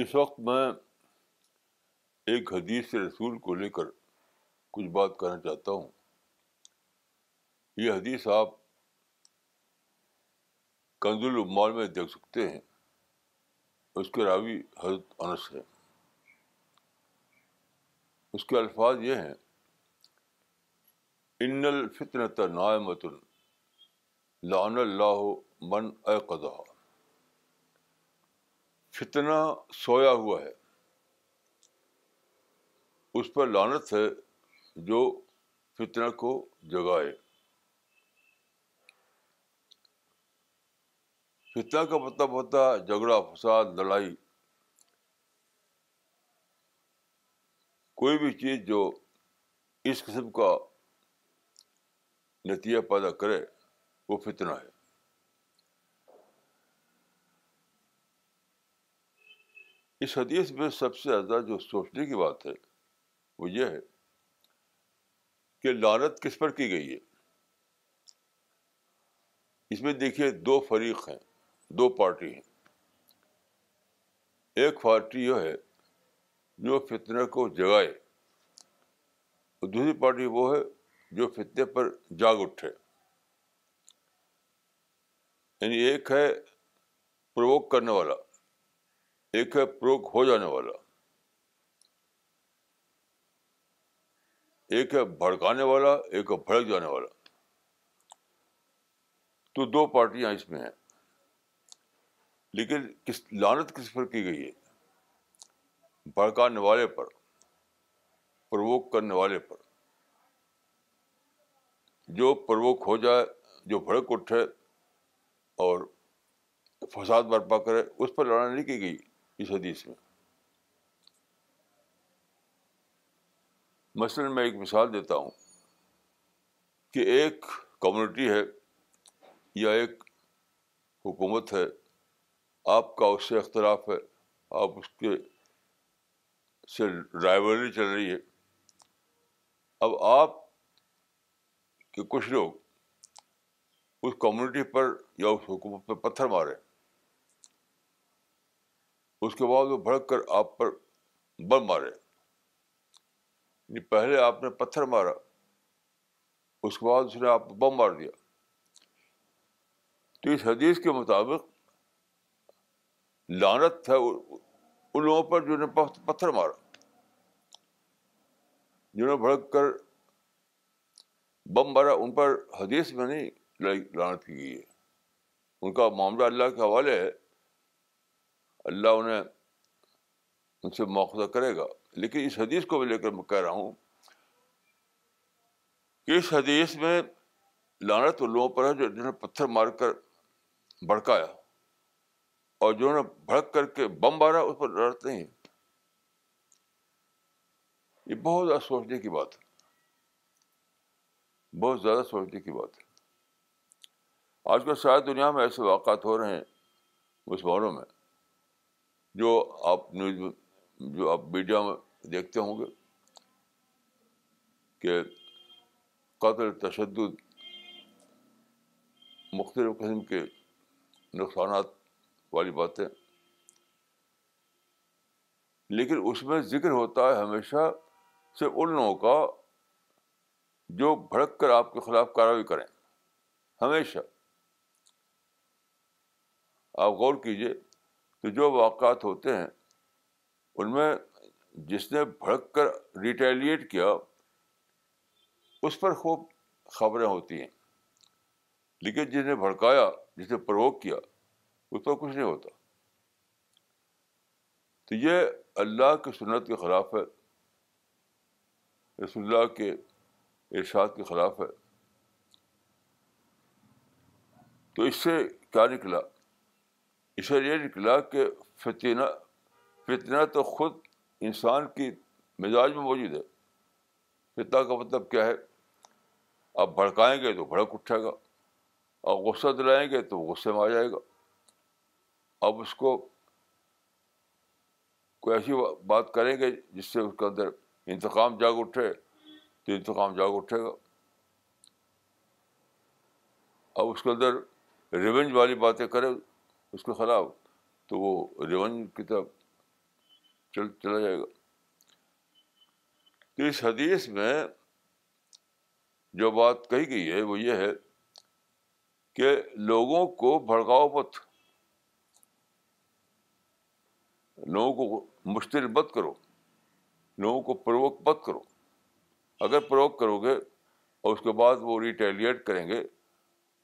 اس وقت میں ایک حدیث رسول کو لے کر کچھ بات کرنا چاہتا ہوں۔ یہ حدیث آپ کنز العمال میں دیکھ سکتے ہیں۔ اس کے راوی حضرت انس ہے اس کے الفاظ یہ ہیں، ان الفطنت نائمت لعن اللہ من اے قدا فتنہ سویا ہوا ہے۔ اس پر لانت ہے جو فتنہ کو جگائے۔ فتنہ کا مطلب ہوتا ہے جھگڑا، فساد، لڑائی۔ کوئی بھی چیز جو اس قسم کا نتیجہ پیدا کرے، وہ فتنہ ہے۔ اس حدیث میں سب سے زیادہ جو سوچنے کی بات ہے، وہ یہ ہے کہ لانت کس پر کی گئی ہے؟ اس میں دیکھیے دو فریق ہیں، دو پارٹی ہیں۔ ایک پارٹی یہ ہے جو فتنے کو جگائے، اور دوسری پارٹی وہ ہے جو فتنے پر جاگ اٹھے۔ یعنی ایک ہے پروک کرنے والا۔ ایک ہے پروک ہو جانے والا۔ ایک ہے بھڑکانے والا، ایک ہے بھڑک جانے والا۔ تو دو پارٹیاں اس میں ہیں۔ لیکن کس لانت کس پر کی گئی ہے؟ بھڑکانے والے پر، پروک کرنے والے پر۔ جو پروک ہو جائے، جو بھڑک اٹھے اور فساد برپا کرے، اس پر لڑائی نہیں کی گئی۔ اس حدیث میں۔ مثلاً میں ایک مثال دیتا ہوں کہ ایک کمیونٹی ہے یا ایک حکومت ہے، آپ کا اس سے اختلاف ہے، آپ اس کے سے ڈرائیوری چل رہی ہے۔ اب آپ کے کچھ لوگ اس کمیونٹی پر یا اس حکومت پہ پتھر مارے۔ اس کے بعد وہ بھڑک کر آپ پر بم مارے۔ یعنی پہلے آپ نے پتھر مارا، اس کے بعد اس نے آپ بم مار دیا۔ تو اس حدیث کے مطابق لانت ہے ان لوگوں پر جنہوں نے پتھر مارا۔ جنہوں نے بھڑک کر بم مارا، ان پر حدیث میں نہیں لانت کی گئی ہے۔ ان کا معاملہ اللہ کے حوالے ہے۔ اللہ انہیں ان سے موقع کرے گا۔ لیکن اس حدیث کو بھی لے کر میں کہہ رہا ہوں کہ اس حدیث میں لانت ان لوگوں پر ہے جو جنہوں نے پتھر مار کر بھڑکایا اور جنہوں نے بھڑک کر کے بم مارا، اس پر لڑتے ہیں یہ بہت زیادہ سوچنے کی بات ہے۔ بہت زیادہ سوچنے کی بات ہے۔ آج کل شاید دنیا میں ایسے واقعات ہو رہے ہیں مسلمانوں میں۔ جو آپ نیوز جو آپ میڈیا میں دیکھتے ہوں گے کہ قتل تشدد مختلف قسم کے نقصانات والی باتیں، لیکن اس میں ذکر ہوتا ہے ہمیشہ صرف ان لوگوں کا جو بھڑک کر آپ کے خلاف کارروائی کریں۔ ہمیشہ۔ آپ غور کیجیے کہ جو واقعات ہوتے ہیں، ان میں جس نے بھڑک کر ریٹیلیٹ کیا، اس پر خوب خبریں ہوتی ہیں۔ لیکن جس نے بھڑکایا، جس نے پروک کیا اس پر کچھ نہیں ہوتا۔ تو یہ اللہ کی سنت کے خلاف ہے، رسول اللہ کے ارشاد کے خلاف ہے۔ تو اس سے کیا نکلا؟ اس سے یہ نکلا کہ فتنہ فتنہ تو خود انسان کی مزاج میں موجود ہے۔ فتنہ کا مطلب کیا ہے؟ آپ بھڑکائیں گے تو بھڑک اٹھے گا اور غصہ دلائیں گے تو غصے میں آ جائے گا۔ اب اس کو کوئی ایسی بات کریں گے جس سے اس کے اندر انتقام جاگ اٹھے، تو انتقام جاگ اٹھے گا۔ اب اس کے اندر ریونج والی باتیں کرے اس کے خلاف تو وہ ریونج کی طرف چل، چلا جائے گا۔ تو اس حدیث میں جو بات کہی گئی ہے، وہ یہ ہے کہ لوگوں کو بھڑکاؤ مت۔ لوگوں کو مشتر مت کرو، لوگوں کو پروک مت کرو۔ اگر پروک کرو گے اور اس کے بعد وہ ریٹیلیٹ کریں گے،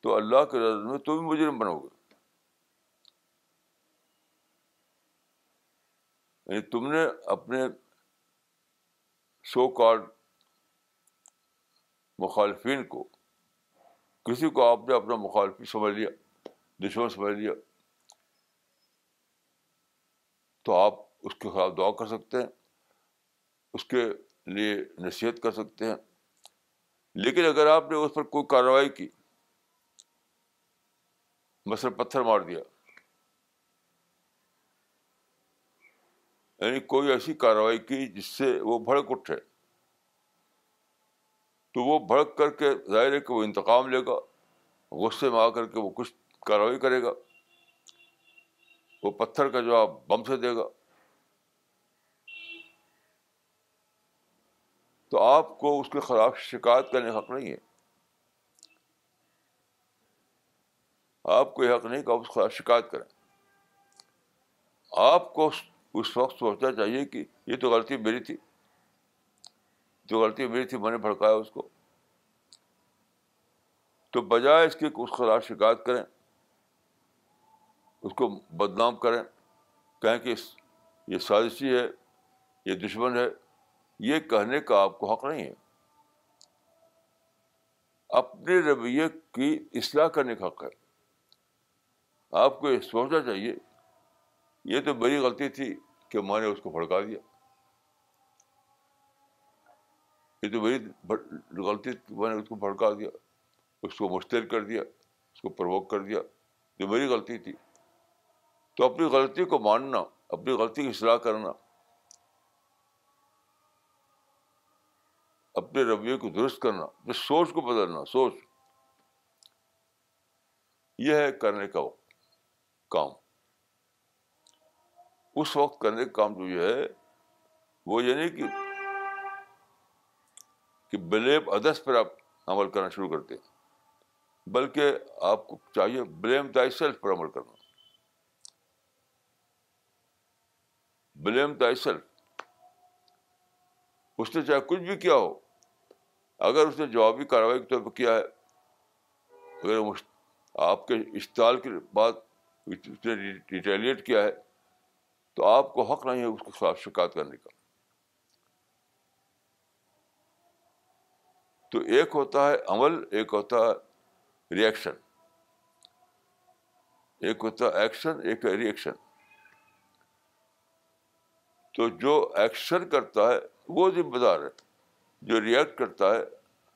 تو اللہ کے نظر میں تم بھی مجرم بنو گے۔ یعنی تم نے اپنے سو کارڈ مخالفین کو، کسی کو آپ نے اپنا مخالفی سمجھ لیا، دشمن سمجھ لیا، تو آپ اس کے خلاف دعا کر سکتے ہیں، اس کے لیے نصیحت کر سکتے ہیں۔ لیکن اگر آپ نے اس پر کوئی کارروائی کی، مثلاً پتھر مار دیا یعنی کوئی ایسی کارروائی کی جس سے وہ بھڑک اٹھے۔ تو وہ بھڑک کر کے ظاہر ہے کہ وہ انتقام لے گا، غصے میں آ کر کے وہ کچھ کارروائی کرے گا۔ وہ پتھر کا جواب بم سے دے گا۔ تو آپ کو اس کے خلاف شکایت کرنے کا حق نہیں ہے۔ آپ کو یہ حق نہیں کہ آپ اس کے خلاف شکایت کریں۔ آپ کو اس وقت سوچنا چاہیے کہ یہ تو غلطی میری تھی۔ جو غلطی میری تھی، میں نے بھڑکایا اس کو۔ تو بجائے اس کے اس خلاف شکایت کریں، اس کو بدنام کریں، کہیں کہ یہ سازشی ہے، یہ دشمن ہے، یہ کہنے کا آپ کو حق نہیں ہے۔ اپنے رویے کی اصلاح کرنے کا حق ہے۔ آپ کو یہ سوچنا چاہیے یہ تو بڑی غلطی تھی کہ میں نے اس کو بھڑکا دیا۔ یہ تو بڑی غلطی میں نے اس کو بھڑکا دیا۔ اس کو مشتر کر دیا، اس کو پروک کر دیا۔ یہ میری غلطی تھی۔ تو اپنی غلطی کو ماننا، اپنی غلطی کی اصلاح کرنا، اپنے رویے کو درست کرنا اپنے سوچ کو بدلنا، سوچ۔ یہ ہے کرنے کا کام۔ اس وقت کرنے کا کام جو یہ ہے، وہ یہ نہیں کہ بلیم ادرس پر آپ عمل کرنا شروع کرتے ہیں، بلکہ آپ کو چاہیے بلیم دائی سیلف پر عمل کرنا۔ بلیم دائی سیلف۔ اس نے چاہے کچھ بھی کیا ہو، اگر اس نے جوابی کاروائی کے طور پر کیا ہے، اگر آپ کے اشتعال کے بعد اس نے ریٹیلیٹ کیا ہے تو آپ کو حق نہیں ہے اس کے خلاف شکایت کرنے کا۔ تو ایک ہوتا ہے عمل، ایک ہوتا ہے ریئیکشن ایک ہوتا ہے ایکشن ایک ہے ریئیکشن تو جو ایکشن کرتا ہے، وہ ذمہ دار ہے۔ جو ریئیکٹ کرتا ہے،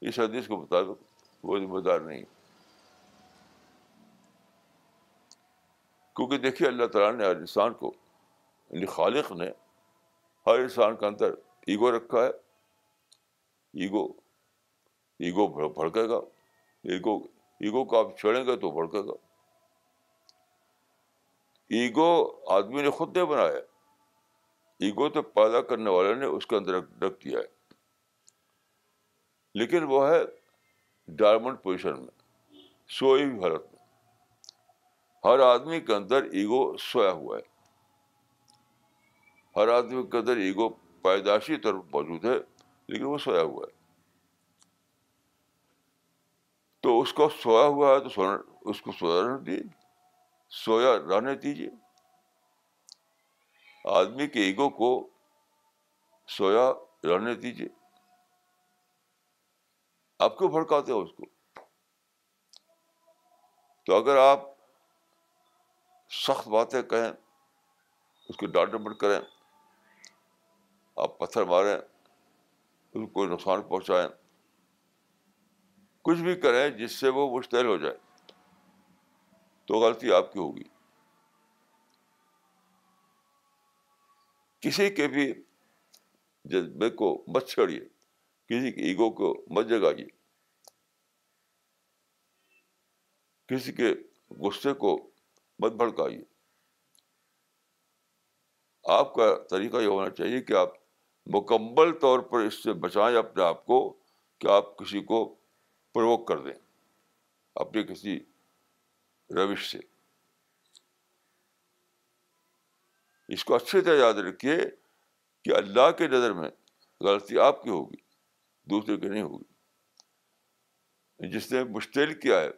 اس حدیث کے مطابق وہ ذمہ دار نہیں کیونکہ دیکھیے اللہ تعالیٰ نے انسان کو یعنی خالق نے ہر انسان کے اندر ایگو رکھا ہے۔ ایگو ایگو بھڑکے گا۔ ایگو ایگو کو آپ چھوڑیں گے تو بھڑکے گا۔ ایگو آدمی نے خود نہیں بنایا۔ ایگو تو پیدا کرنے والے نے اس کے اندر رکھ دیا ہے۔ لیکن وہ ہے ڈائمنڈ پوزیشن میں، سوئی ہوئی حالت میں۔ ہر آدمی کے اندر ایگو سویا ہوا ہے۔ ہر آدمی کے اندر ایگو پیدائشی طور پر موجود ہے، لیکن وہ سویا ہوا ہے۔ تو اس کو سویا ہوا ہے تو سونا، اس کو سویا رہنے دیجیے سویا رہنے دیجیے آدمی کے ایگو کو سویا رہنے دیجیے آپ کیوں بھڑکاتے ہو اس کو؟ تو اگر آپ سخت باتیں کہیں، اس کو ڈانٹ ڈپٹ کریں آپ پتھر ماریں اس کو نقصان پہنچائیں۔ کچھ بھی کریں جس سے وہ مشتعل ہو جائے۔ تو غلطی آپ کی ہوگی۔ کسی کے بھی جذبے کو مت چھڑیے۔ کسی کے ایگو کو مت جگائیے۔ کسی کے غصے کو مت بھڑکائیے۔ آپ کا طریقہ یہ ہونا چاہیے کہ آپ مکمل طور پر اس سے بچائیں اپنے آپ کو کہ آپ کسی کو پروک کر دیں اپنی کسی روش سے۔ اس کو اچھی طرح یاد رکھیے کہ اللہ کے نظر میں غلطی آپ کی ہوگی، دوسرے کی نہیں ہوگی۔ جس نے مشتعل کیا ہے،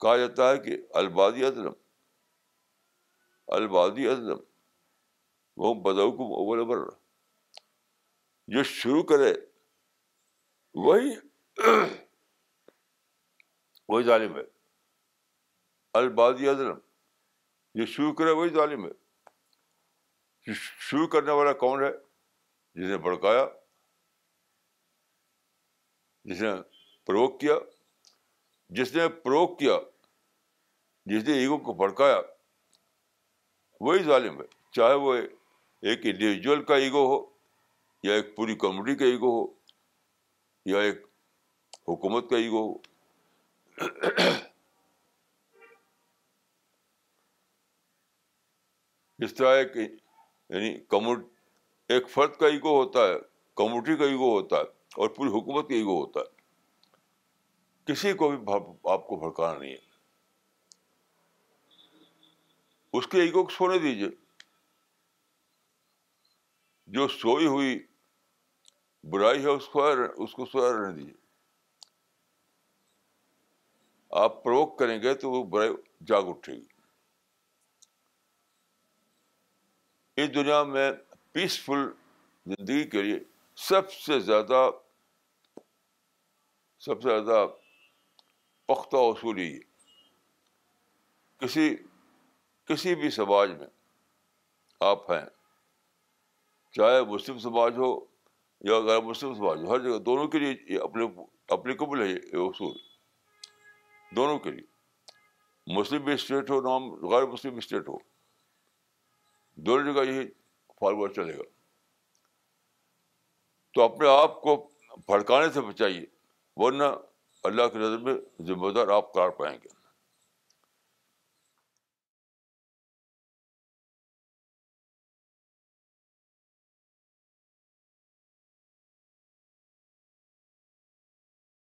کہا جاتا ہے کہ البادی ازلم البادی ازلم وہ بدو کو اول بر جو شروع کرے، وہی وہی ظالم ہے۔ البادی ازلم جو شروع کرے وہی ظالم ہے۔ شروع کرنے والا کون ہے؟ جس نے بھڑکایا، جس نے پروک کیا، جس نے پروک کیا، جس نے ایگو کو بھڑکایا، وہی ظالم ہے۔ چاہے وہ ایک انڈیویجول کا ایگو ہو، یا ایک پوری کمیونٹی کا ایگو ہو، یا ایک حکومت کا ایگو ہو۔ اس طرح ایک یعنی کمیونٹی ایک فرد کا ایگو ہوتا ہے کمیونٹی کا ایگو ہوتا ہے، اور پوری حکومت کا ایگو ہوتا ہے۔ کسی کو بھی آپ کو بھڑکانا نہیں ہے۔ اس کے ایگو کو سونے دیجیے جو سوئی ہوئی برائی ہے اس کو اس کو سویا رہنے دیجیے آپ پروک کریں گے تو وہ برائی جاگ اٹھے گی۔ اس دنیا میں پیسفل زندگی کے لیے سب سے زیادہ سب سے زیادہ پختہ اصول ہی کسی کسی بھی سماج میں آپ ہیں۔ چاہے مسلم سماج ہو یا غیر مسلم سماج ہو، ہر جگہ دونوں کے لیے یہ اپنے اپلیکیبل ہے یہ اصول۔ دونوں کے لیے۔ مسلم بھی اسٹیٹ ہو، نام غیر مسلم اسٹیٹ ہو دونوں جگہ یہی فارورڈ چلے گا۔ تو اپنے آپ کو بھڑکانے سے بچائیے، ورنہ اللہ کی نظر میں ذمہ دار آپ قرار پائیں گے۔